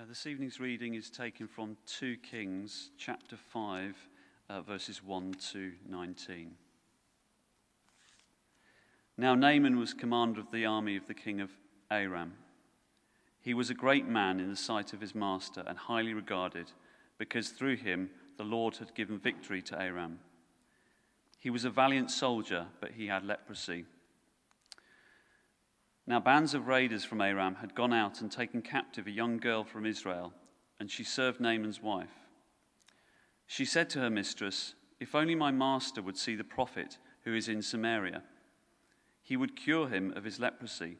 Uh, this evening's reading is taken from 2 Kings chapter 5, uh, verses 1 to 19. Now, Naaman was commander of the army of the king of Aram. He was a great man in the sight of his master and highly regarded, because through him the Lord had given victory to Aram. He was a valiant soldier, but he had leprosy. Now, bands of raiders from Aram had gone out and taken captive a young girl from Israel, and she served Naaman's wife. She said to her mistress, If only my master would see the prophet who is in Samaria, he would cure him of his leprosy.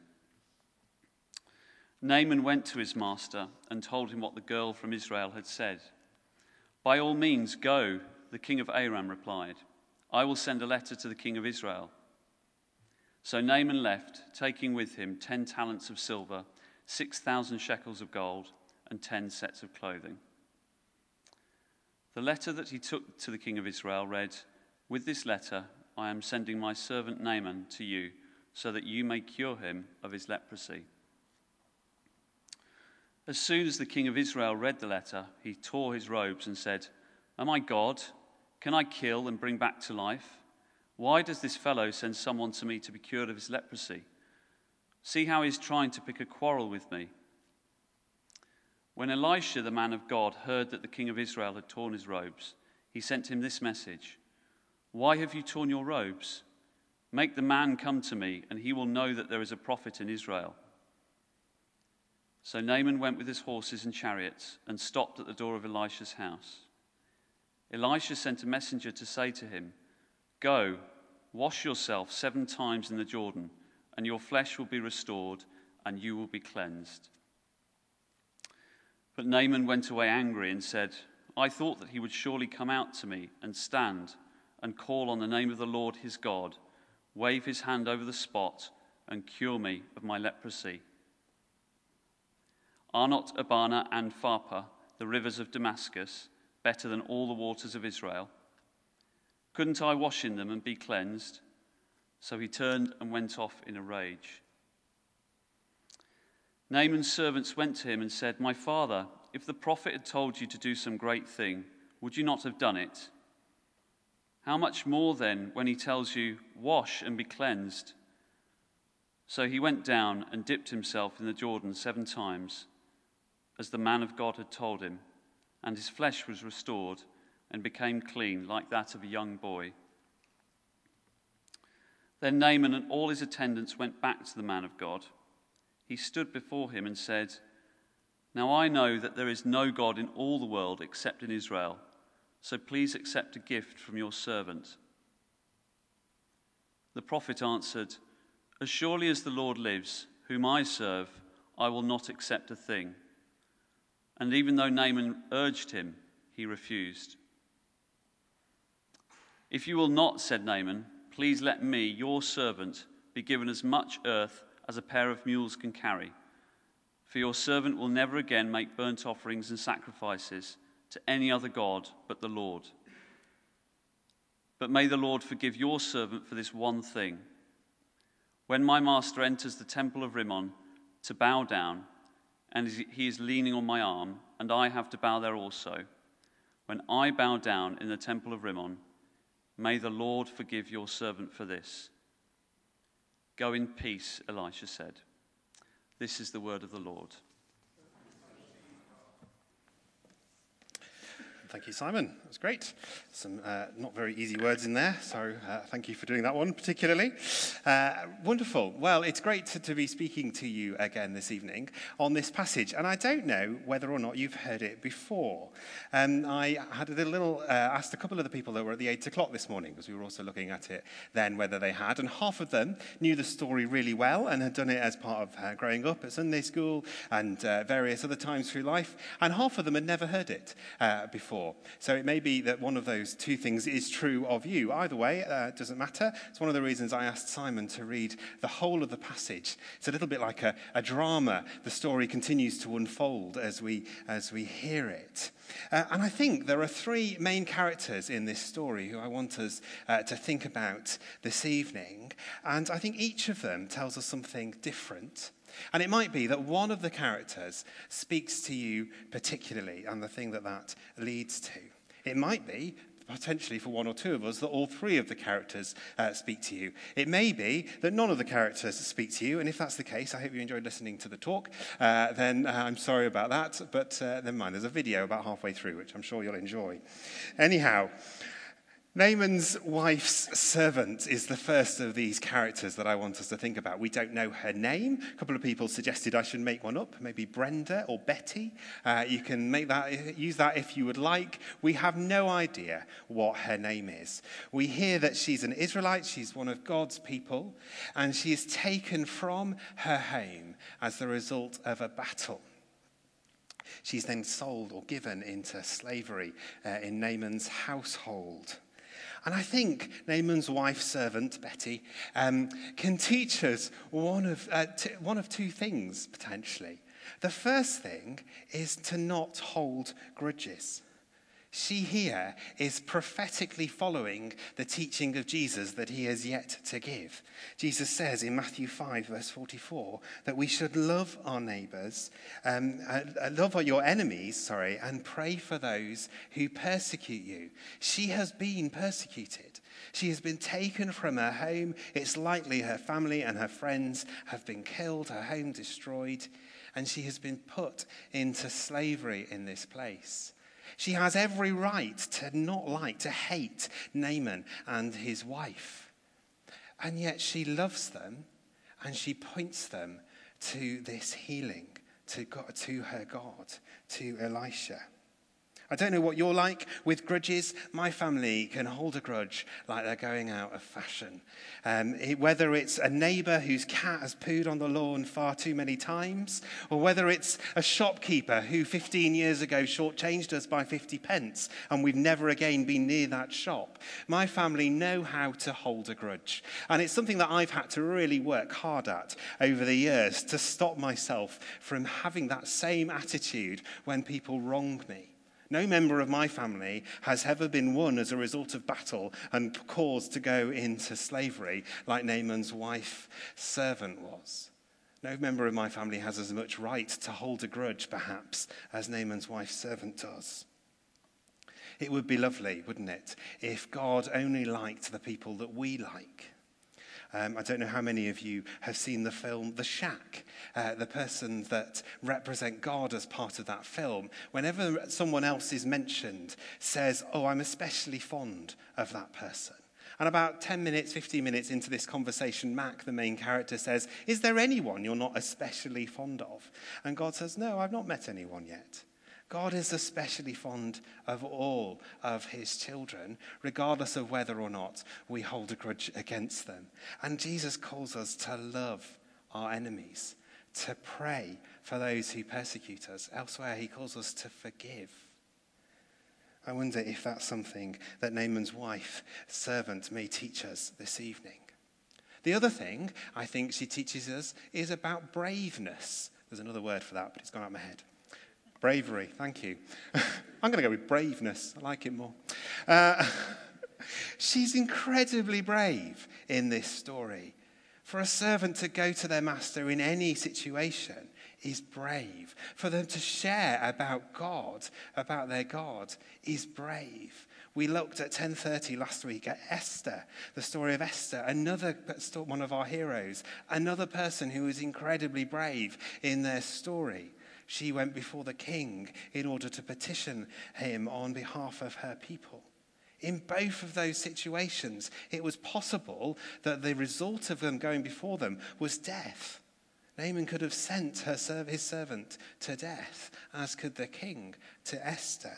Naaman went to his master and told him what the girl from Israel had said. By all means, go, the king of Aram replied. I will send a letter to the king of Israel. So Naaman left, taking with him ten talents of silver, 6,000 shekels of gold, and ten sets of clothing. The letter that he took to the king of Israel read With this letter, I am sending my servant Naaman to you, so that you may cure him of his leprosy. As soon as the king of Israel read the letter, he tore his robes and said, Am I God? Can I kill and bring back to life? Why does this fellow send someone to me to be cured of his leprosy? See how he's trying to pick a quarrel with me. When Elisha, the man of God, heard that the king of Israel had torn his robes, he sent him this message Why have you torn your robes? Make the man come to me, and he will know that there is a prophet in Israel. So Naaman went with his horses and chariots and stopped at the door of Elisha's house. Elisha sent a messenger to say to him, Go, wash yourself seven times in the Jordan, and your flesh will be restored, and you will be cleansed. But Naaman went away angry and said, I thought that he would surely come out to me and stand and call on the name of the Lord his God, wave his hand over the spot, and cure me of my leprosy. Are not Abana and Pharpar, the rivers of Damascus, better than all the waters of Israel? Couldn't I wash in them and be cleansed? So he turned and went off in a rage. Naaman's servants went to him and said, My father, if the prophet had told you to do some great thing, would you not have done it? How much more then when he tells you, Wash and be cleansed? So he went down and dipped himself in the Jordan seven times, as the man of God had told him, and his flesh was restored and became clean like that of a young boy. Then Naaman and all his attendants went back to the man of God. He stood before him and said, Now I know that there is no God in all the world except in Israel, so please accept a gift from your servant. The prophet answered, As surely as the Lord lives, whom I serve, I will not accept a thing. And even though Naaman urged him, he refused. If you will not, said Naaman, please let me, your servant, be given as much earth as a pair of mules can carry. For your servant will never again make burnt offerings and sacrifices to any other God but the Lord. But may the Lord forgive your servant for this one thing. When my master enters the temple of Rimmon to bow down, and he is leaning on my arm, and I have to bow there also, when I bow down in the temple of Rimmon, May the Lord forgive your servant for this. Go in peace, Elisha said. This is the word of the Lord. Thank you, Simon. That was great. Some uh, not very easy words in there, so uh, thank you for doing that one particularly. Uh, wonderful. Well, it's great to, to, be speaking to you again this evening on this passage, and I don't know whether or not you've heard it before. Um, I had a little uh, asked a couple of the people that were at the eight o'clock this morning because we were also looking at it then whether they had, and half of them knew the story really well and had done it as part of uh, growing up at Sunday school and uh, various other times through life, and half of them had never heard it before So it may be that one of those two things is true of you. Either way, uh, it doesn't matter. It's one of the reasons I asked Simon to read the whole of the passage. It's a little bit like a, a drama. The story continues to unfold as we, as we hear it. Uh, and I think there are three main characters in this story who I want us uh, to think about this evening. And I think each of them tells us something different. And it might be that one of the characters speaks to you particularly and the thing that that leads to. It might be potentially for one or two of us, that all three of the characters uh, speak to you. It may be that none of the characters speak to you, and if that's the case, I hope you enjoyed listening to the talk. Uh, then uh, I'm sorry about that, but uh, never mind. There's a video about halfway through, which I'm sure you'll enjoy. Anyhow, Naaman's wife's servant is the first of these characters that I want us to think about. We don't know her name. A couple of people suggested I should make one up, maybe Brenda or Betty. Uh, you can make that, use that if you would like. We have no idea what her name is. We hear that she's an Israelite, she's one of God's people, and she is taken from her home as the result of a battle. She's then sold or given into slavery uh, in Naaman's household. And I think Naaman's wife servant, Betty, um, can teach us one of, uh, t- one of two things, potentially. The first thing is to not hold grudges. She here is prophetically following the teaching of Jesus that he has yet to give. Jesus says in Matthew 5, verse 44, that we should love our neighbors, um, uh, love your enemies, sorry, and pray for those who persecute you. She has been persecuted. She has been taken from her home. It's likely her family and her friends have been killed, her home destroyed, and she has been put into slavery in this place. She has every right to not like, to hate Naaman and his wife. And yet she loves them and she points them to this healing, to, God, to her God, to Elisha. I don't know what you're like with grudges. My family can hold a grudge like they're going out of fashion. Um, it, whether it's a neighbour whose cat has pooed on the lawn far too many times, or whether it's a shopkeeper who 15 years ago shortchanged us by 50 pence and we've never again been near that shop. My family know how to hold a grudge. And it's something that I've had to really work hard at over the years to stop myself from having that same attitude when people wrong me. No member of my family has ever been won as a result of battle and caused to go into slavery like Naaman's wife servant was. No member of my family has as much right to hold a grudge, perhaps, as Naaman's wife servant does. It would be lovely, wouldn't it, if God only liked the people that we like. Um, I don't know how many of you have seen the film The Shack, uh, the person that represent God as part of that film. Whenever someone else is mentioned, says, "Oh, I'm especially fond of that person." And about 10 minutes, 15 minutes into this conversation, Mac, the main character, says, Is there anyone you're not especially fond of? And God says, No, I've not met anyone yet. God is especially fond of all of his children, regardless of whether or not we hold a grudge against them. And Jesus calls us to love our enemies, to pray for those who persecute us. Elsewhere, he calls us to forgive. I wonder if that's something that Naaman's wife, servant, may teach us this evening. The other thing I think she teaches us is about braveness. There's another word for that, but it's gone out of my head. Bravery, thank you. I'm going to go with braveness. I like it more. Uh, she's incredibly brave in this story. For a servant to go to their master in any situation is brave. For them to share about God, about their God, is brave. We looked at 10:30 last week at Esther, the story of Esther, another one of our heroes, another person who was incredibly brave in their story. She went before the king in order to petition him on behalf of her people. In both of those situations, it was possible that the result of them going before them was death. Naaman could have sent her, his servant to death, as could the king to Esther.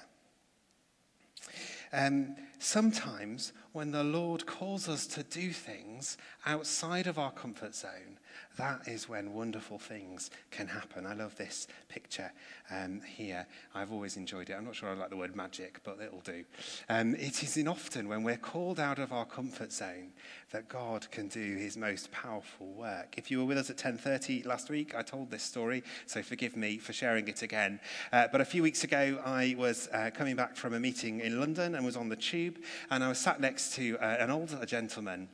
Um, sometimes, when the Lord calls us to do things outside of our comfort zone, that is when wonderful things can happen. I love this picture um, here. I've always enjoyed it. I'm not sure I like the word magic, but it'll do. Um, it is in often when we're called out of our comfort zone that God can do his most powerful work. If you were with us at 10.30 last week, I told this story, so forgive me for sharing it again. Uh, but a few weeks ago, I was uh, coming back from a meeting in London and was on the tube, and I was sat next to uh, an older gentleman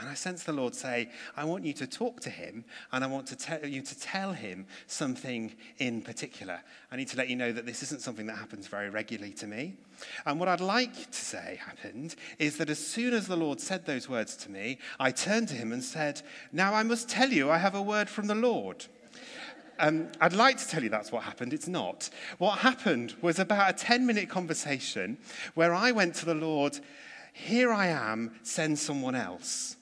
And I sense the Lord say, I want you to talk to him and I want to you to tell him something in particular. I need to let you know that this isn't something that happens very regularly to me. And what I'd like to say happened is that as soon as the Lord said those words to me, I turned to him and said, Now I must tell you, I have a word from the Lord. Um, I'd like to tell you that's what happened. It's not. What happened was about a 10 minute conversation where I went to the Lord, Here I am, send someone else.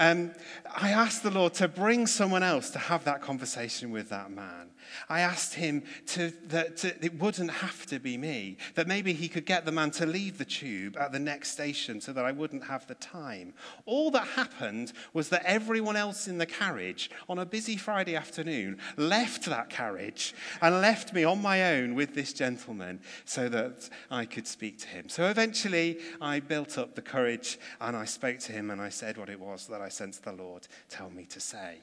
Um, I asked the Lord to bring someone else to have that conversation with that man. I asked him to, that to, it wouldn't have to be me, that maybe he could get the man to leave the tube at the next station so that I wouldn't have the time. All that happened was that everyone else in the carriage on a busy Friday afternoon left that carriage and left me on my own with this gentleman so that I could speak to him. So eventually I built up the courage and I spoke to him and I said what it was that I sensed the Lord tell me to say.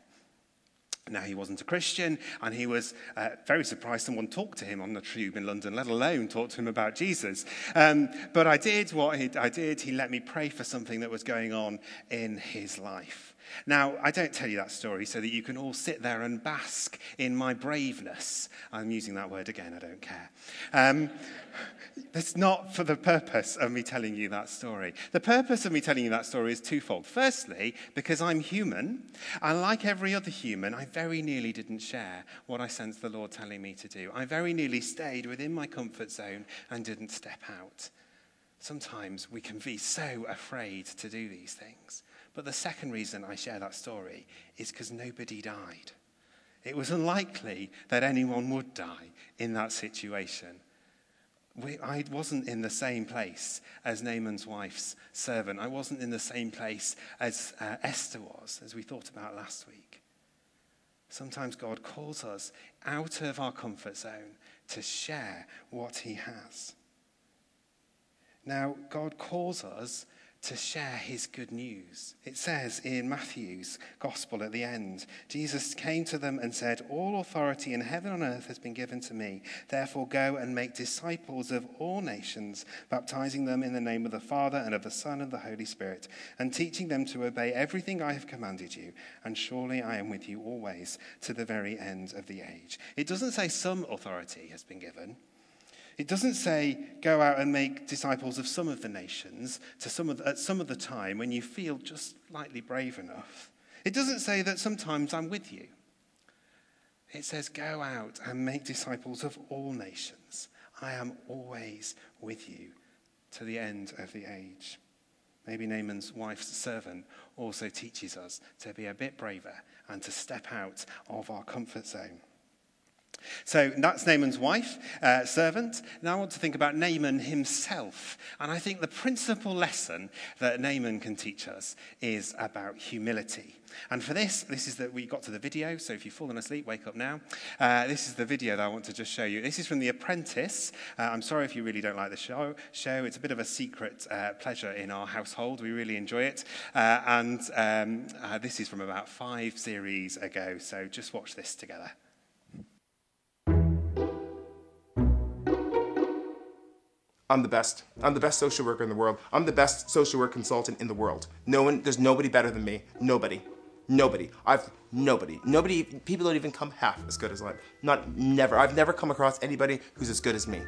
Now, he wasn't a Christian, and he was uh, very surprised someone talked to him on the tube in London, let alone talk to him about Jesus. Um, but I did what he, I did. He let me pray for something that was going on in his life. Now, I don't tell you that story so that you can all sit there and bask in my braveness. I'm using that word again, I don't care. Um, that's not for the purpose of me telling you that story. The purpose of me telling you that story is twofold. Firstly, because I'm human, and like every other human, I very nearly didn't share what I sensed the Lord telling me to do. I very nearly stayed within my comfort zone and didn't step out. Sometimes we can be so afraid to do these things. But the second reason I share that story is because nobody died. It was unlikely that anyone would die in that situation. We, I wasn't in the same place as Naaman's wife's servant. I wasn't in the same place as uh, Esther was, as we thought about last week. Sometimes God calls us out of our comfort zone to share what he has. Now, God calls us to share his good news. It says in Matthew's gospel at the end Jesus came to them and said, All authority in heaven and earth has been given to me. Therefore, go and make disciples of all nations, baptizing them in the name of the Father and of the Son and the Holy Spirit, and teaching them to obey everything I have commanded you. And surely I am with you always to the very end of the age. It doesn't say some authority has been given. It doesn't say go out and make disciples of some of the nations to some of the, at some of the time when you feel just slightly brave enough. It doesn't say that sometimes I'm with you. It says go out and make disciples of all nations. I am always with you to the end of the age. Maybe Naaman's wife's servant also teaches us to be a bit braver and to step out of our comfort zone. So that's Naaman's wife, uh, servant. Now I want to think about Naaman himself. And I think the principal lesson that Naaman can teach us is about humility. And for this, this is that we got to the video. So if you've fallen asleep, wake up now. Uh, this is the video that I want to just show you. This is from The Apprentice. Uh, I'm sorry if you really don't like the show. Show it's a bit of a secret uh, pleasure in our household. We really enjoy it. Uh, and um, uh, this is from about five series ago. So just watch this together. I'm the best. I'm the best social worker in the world. I'm the best social work consultant in the world. No one, there's nobody better than me. Nobody. Nobody. I've, nobody. Nobody, people don't even come half as good as I am. Not, never. I've never come across anybody who's as good as me.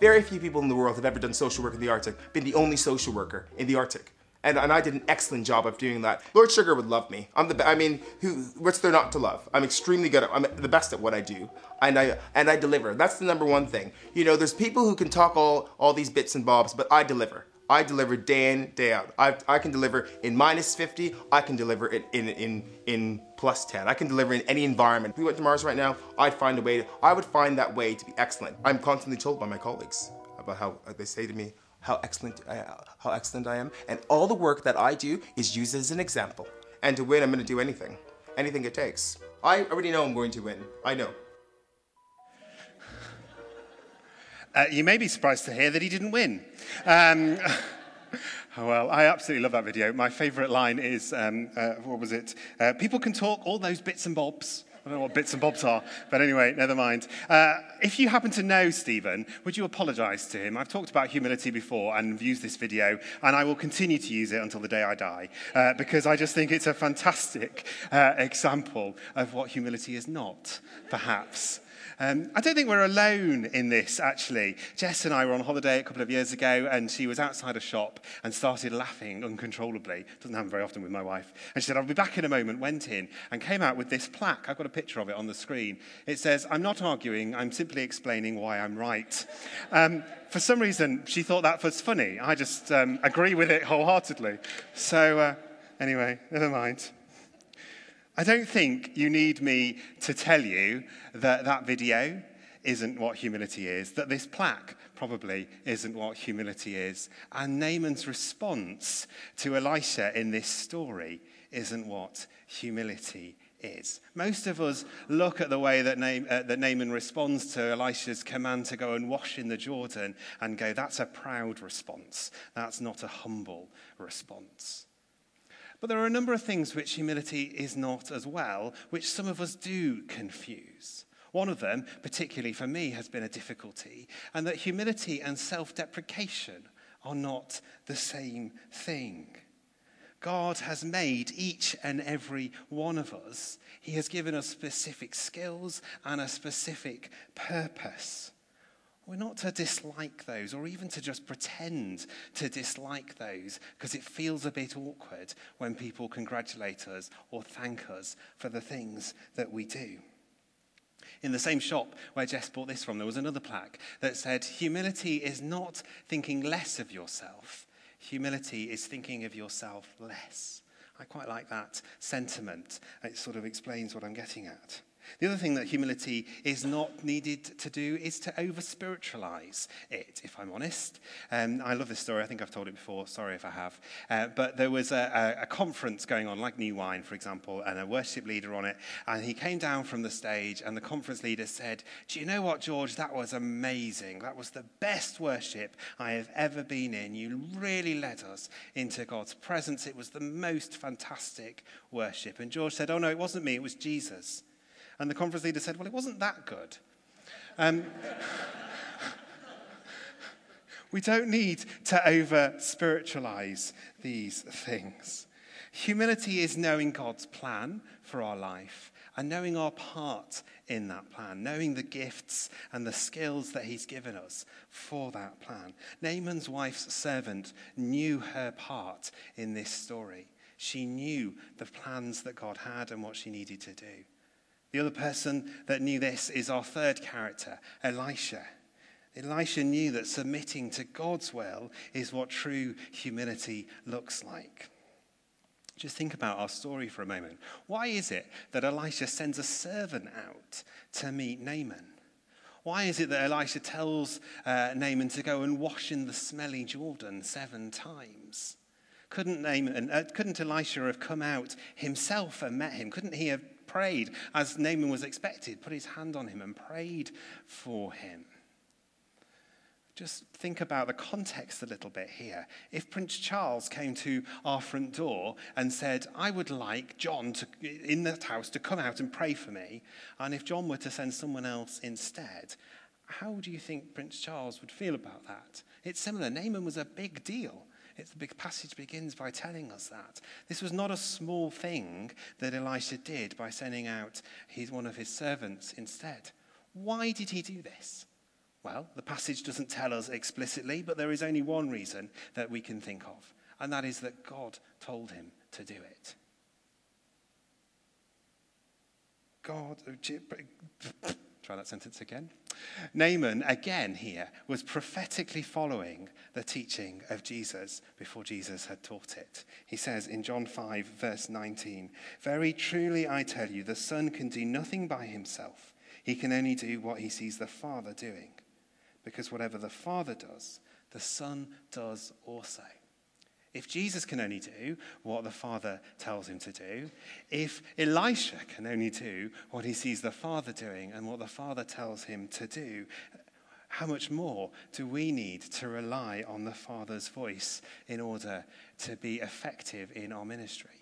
Very few people in the world have ever done social work in the Arctic, been the only social worker in the Arctic and, and I did an excellent job of doing that. Lord Sugar would love me. I'm the I mean, who what's there not to love? I'm extremely good at I'm the best at what I do. And I and I deliver. That's the number one thing. You know, there's people who can talk all all these bits and bobs, but I deliver. I deliver day in, day out. I, I can deliver in minus 50. I can deliver in, in, in, in plus 10. I can deliver in any environment. If we went to Mars right now, I'd find a way, to, I would find that way to be excellent. I'm constantly told by my colleagues about how they say to me, how excellent, uh, how excellent I am. And all the work that I do is used as an example. And to win, I'm gonna do anything, anything it takes. I already know I'm going to win. I know. Uh, you may be surprised to hear that he didn't win. Um, well, I absolutely love that video. My favorite line is um, uh, what was it? Uh, People can talk all those bits and bobs, I don't know what bits and bobs are, but anyway, never mind. Uh, if you happen to know Stephen, would you apologize to him? I've talked about humility before and used this video, and I will continue to use it until the day I die, uh, because I just think it's a fantastic uh, example of what humility is not, perhaps. Um, I don't think we're alone in this, actually. Jess and I were on holiday a couple of years ago, and she was outside a shop and started laughing uncontrollably. Doesn't happen very often with my wife. And she said, I'll be back in a moment, went in, and came out with this plaque. I've got a picture of it on the screen. It says, I'm not arguing, I'm simply explaining why I'm right. Um, for some reason, she thought that was funny. I just um, agree with it wholeheartedly. So, uh, anyway, never mind. I don't think you need me to tell you that that video isn't what humility is, that this plaque probably isn't what humility is, and Naaman's response to Elisha in this story isn't what humility is. Most of us look at the way that, Na- uh, that Naaman responds to Elisha's command to go and wash in the Jordan and go, that's a proud response. That's not a humble response. But there are a number of things which humility is not as well, which some of us do confuse. One of them, particularly for me, has been a difficulty, and that humility and self deprecation are not the same thing. God has made each and every one of us. He has given us specific skills and a specific purpose. We're not to dislike those or even to just pretend to dislike those because it feels a bit awkward when people congratulate us or thank us for the things that we do. In the same shop where Jess bought this from, there was another plaque that said, Humility is not thinking less of yourself, humility is thinking of yourself less. I quite like that sentiment. It sort of explains what I'm getting at. The other thing that humility is not needed to do is to over spiritualize it, if I'm honest. Um, I love this story. I think I've told it before. Sorry if I have. Uh, but there was a, a, a, conference going on, like New Wine, for example, and a worship leader on it. And he came down from the stage, and the conference leader said, Do you know what, George? That was amazing. That was the best worship I have ever been in. You really led us into God's presence. It was the most fantastic worship. And George said, Oh, no, it wasn't me, it was Jesus. And the conference leader said, Well, it wasn't that good. Um, we don't need to over spiritualize these things. Humility is knowing God's plan for our life and knowing our part in that plan, knowing the gifts and the skills that He's given us for that plan. Naaman's wife's servant knew her part in this story. She knew the plans that God had and what she needed to do. The other person that knew this is our third character, Elisha. Elisha knew that submitting to God's will is what true humility looks like. Just think about our story for a moment. Why is it that Elisha sends a servant out to meet Naaman? Why is it that Elisha tells uh, Naaman to go and wash in the smelly Jordan seven times? Couldn't, Naaman, uh, couldn't Elisha have come out himself and met him? Couldn't he have prayed as Naaman was expected, put his hand on him and prayed for him. Just think about the context a little bit here. If Prince Charles came to our front door and said, I would like John to, in that house to come out and pray for me, and if John were to send someone else instead, how do you think Prince Charles would feel about that? It's similar. Naaman was a big deal. It's the big passage begins by telling us that. This was not a small thing that Elisha did by sending out his, one of his servants instead. Why did he do this? Well, the passage doesn't tell us explicitly, but there is only one reason that we can think of, and that is that God told him to do it. God, oh, Try that sentence again. Naaman, again here, was prophetically following the teaching of Jesus before Jesus had taught it. He says in John 5, verse 19, Very truly I tell you, the Son can do nothing by himself. He can only do what he sees the Father doing. Because whatever the Father does, the Son does also. If Jesus can only do what the Father tells him to do, if Elisha can only do what he sees the Father doing and what the Father tells him to do, how much more do we need to rely on the Father's voice in order to be effective in our ministry?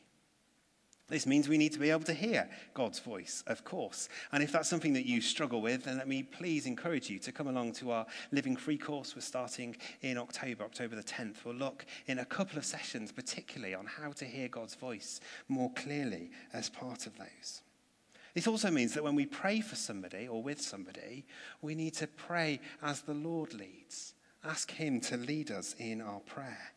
This means we need to be able to hear God's voice, of course. And if that's something that you struggle with, then let me please encourage you to come along to our Living Free course. We're starting in October, October the 10th. We'll look in a couple of sessions, particularly on how to hear God's voice more clearly as part of those. This also means that when we pray for somebody or with somebody, we need to pray as the Lord leads. Ask Him to lead us in our prayer.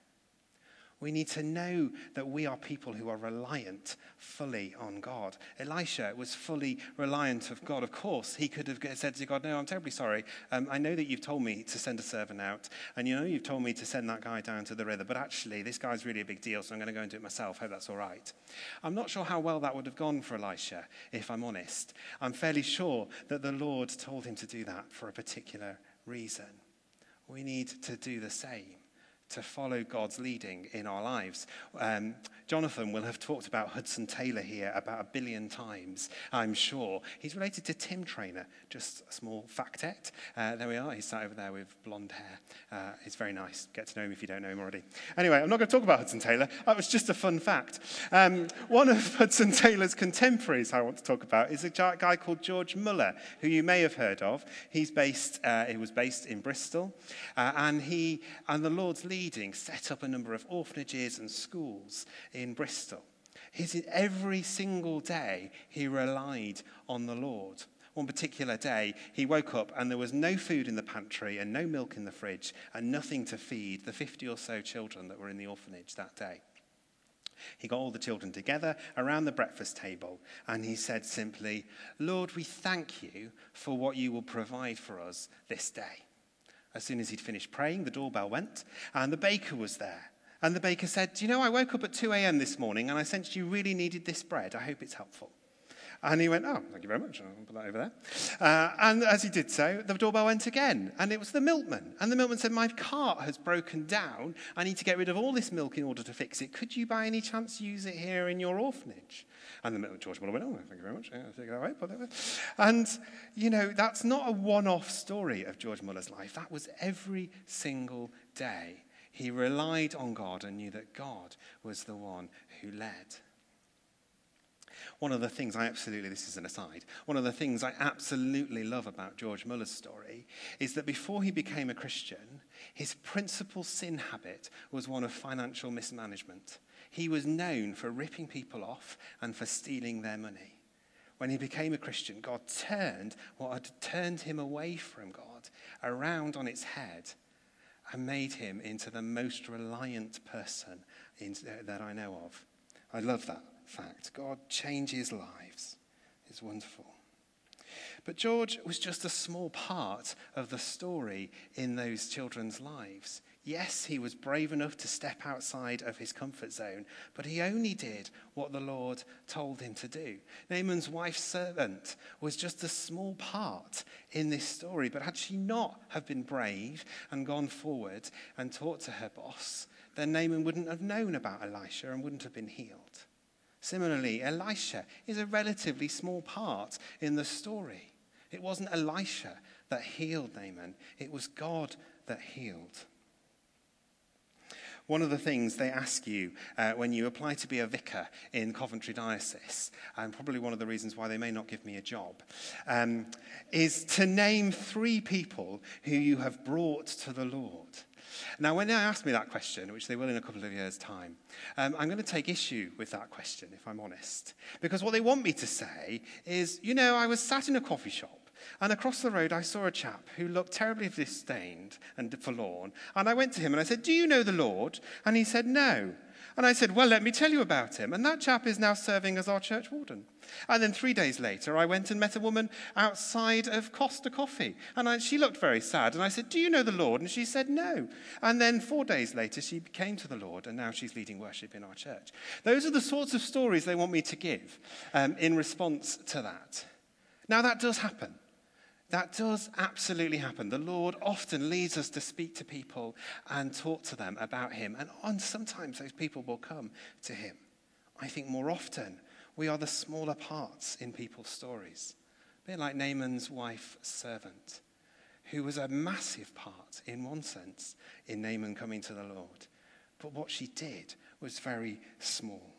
We need to know that we are people who are reliant fully on God. Elisha was fully reliant of God. Of course, he could have said to God, No, I'm terribly sorry. Um, I know that you've told me to send a servant out, and you know you've told me to send that guy down to the river, but actually, this guy's really a big deal, so I'm going to go and do it myself. Hope that's all right. I'm not sure how well that would have gone for Elisha, if I'm honest. I'm fairly sure that the Lord told him to do that for a particular reason. We need to do the same to follow God's leading in our lives. Um, Jonathan will have talked about Hudson Taylor here about a billion times, I'm sure. He's related to Tim Trainer, just a small factet. Uh, there we are. He's sat over there with blonde hair. Uh, he's very nice. Get to know him if you don't know him already. Anyway, I'm not going to talk about Hudson Taylor. That was just a fun fact. Um, one of Hudson Taylor's contemporaries I want to talk about is a guy called George Muller, who you may have heard of. He's based, uh, he was based in Bristol, uh, and he and the Lord's leading, set up a number of orphanages and schools in Bristol. His, every single day, he relied on the Lord. One particular day, he woke up and there was no food in the pantry and no milk in the fridge and nothing to feed the 50 or so children that were in the orphanage that day. He got all the children together around the breakfast table and he said simply, Lord, we thank you for what you will provide for us this day. As soon as he'd finished praying, the doorbell went, and the baker was there. And the baker said, Do you know, I woke up at 2 a.m. this morning and I sensed you really needed this bread. I hope it's helpful. And he went, Oh, thank you very much. I'll put that over there. Uh, and as he did so, the doorbell went again. And it was the milkman. And the milkman said, My cart has broken down. I need to get rid of all this milk in order to fix it. Could you by any chance use it here in your orphanage? And the George Muller went, Oh, thank you very much. Yeah, I'll take that away. Put that away. And, you know, that's not a one off story of George Muller's life. That was every single day. He relied on God and knew that God was the one who led. One of the things I absolutely, this is an aside, one of the things I absolutely love about George Muller's story is that before he became a Christian, his principal sin habit was one of financial mismanagement. He was known for ripping people off and for stealing their money. When he became a Christian, God turned what had turned him away from God around on its head and made him into the most reliant person in, uh, that I know of. I love that fact. God changes lives. It's wonderful. But George was just a small part of the story in those children's lives. Yes, he was brave enough to step outside of his comfort zone, but he only did what the Lord told him to do. Naaman's wife's servant was just a small part in this story, but had she not have been brave and gone forward and talked to her boss, then Naaman wouldn't have known about Elisha and wouldn't have been healed. Similarly, Elisha is a relatively small part in the story. It wasn't Elisha that healed Naaman, it was God that healed. One of the things they ask you uh, when you apply to be a vicar in Coventry Diocese, and probably one of the reasons why they may not give me a job, um, is to name three people who you have brought to the Lord. Now, when they ask me that question, which they will in a couple of years' time, um, I'm going to take issue with that question, if I'm honest. Because what they want me to say is, you know, I was sat in a coffee shop and across the road, I saw a chap who looked terribly disdained and forlorn. And I went to him and I said, Do you know the Lord? And he said, No. And I said, Well, let me tell you about him. And that chap is now serving as our church warden. And then three days later, I went and met a woman outside of Costa Coffee. And I, she looked very sad. And I said, Do you know the Lord? And she said, No. And then four days later, she came to the Lord. And now she's leading worship in our church. Those are the sorts of stories they want me to give um, in response to that. Now, that does happen. That does absolutely happen. The Lord often leads us to speak to people and talk to them about Him. And sometimes those people will come to Him. I think more often we are the smaller parts in people's stories. A bit like Naaman's wife servant, who was a massive part, in one sense, in Naaman coming to the Lord. But what she did was very small.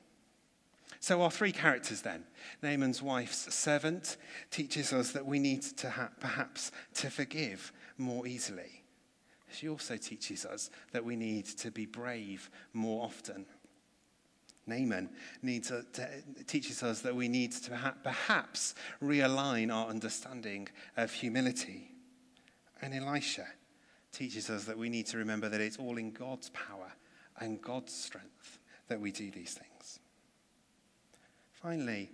So, our three characters then Naaman's wife's servant teaches us that we need to ha- perhaps to forgive more easily. She also teaches us that we need to be brave more often. Naaman needs uh, to, teaches us that we need to ha- perhaps realign our understanding of humility. And Elisha teaches us that we need to remember that it's all in God's power and God's strength that we do these things. Finally,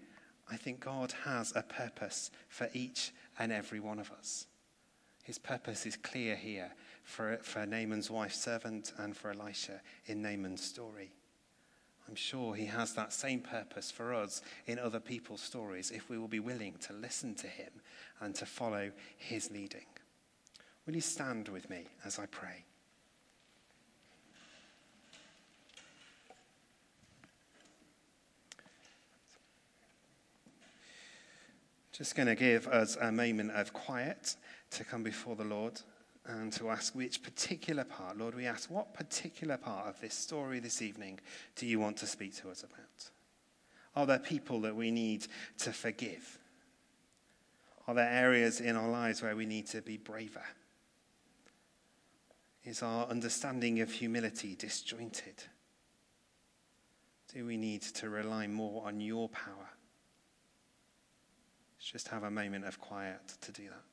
I think God has a purpose for each and every one of us. His purpose is clear here for, for Naaman's wife servant and for Elisha in Naaman's story. I'm sure he has that same purpose for us in other people's stories if we will be willing to listen to him and to follow his leading. Will you stand with me as I pray? Just going to give us a moment of quiet to come before the Lord and to ask which particular part, Lord, we ask, what particular part of this story this evening do you want to speak to us about? Are there people that we need to forgive? Are there areas in our lives where we need to be braver? Is our understanding of humility disjointed? Do we need to rely more on your power? Let's just have a moment of quiet to do that.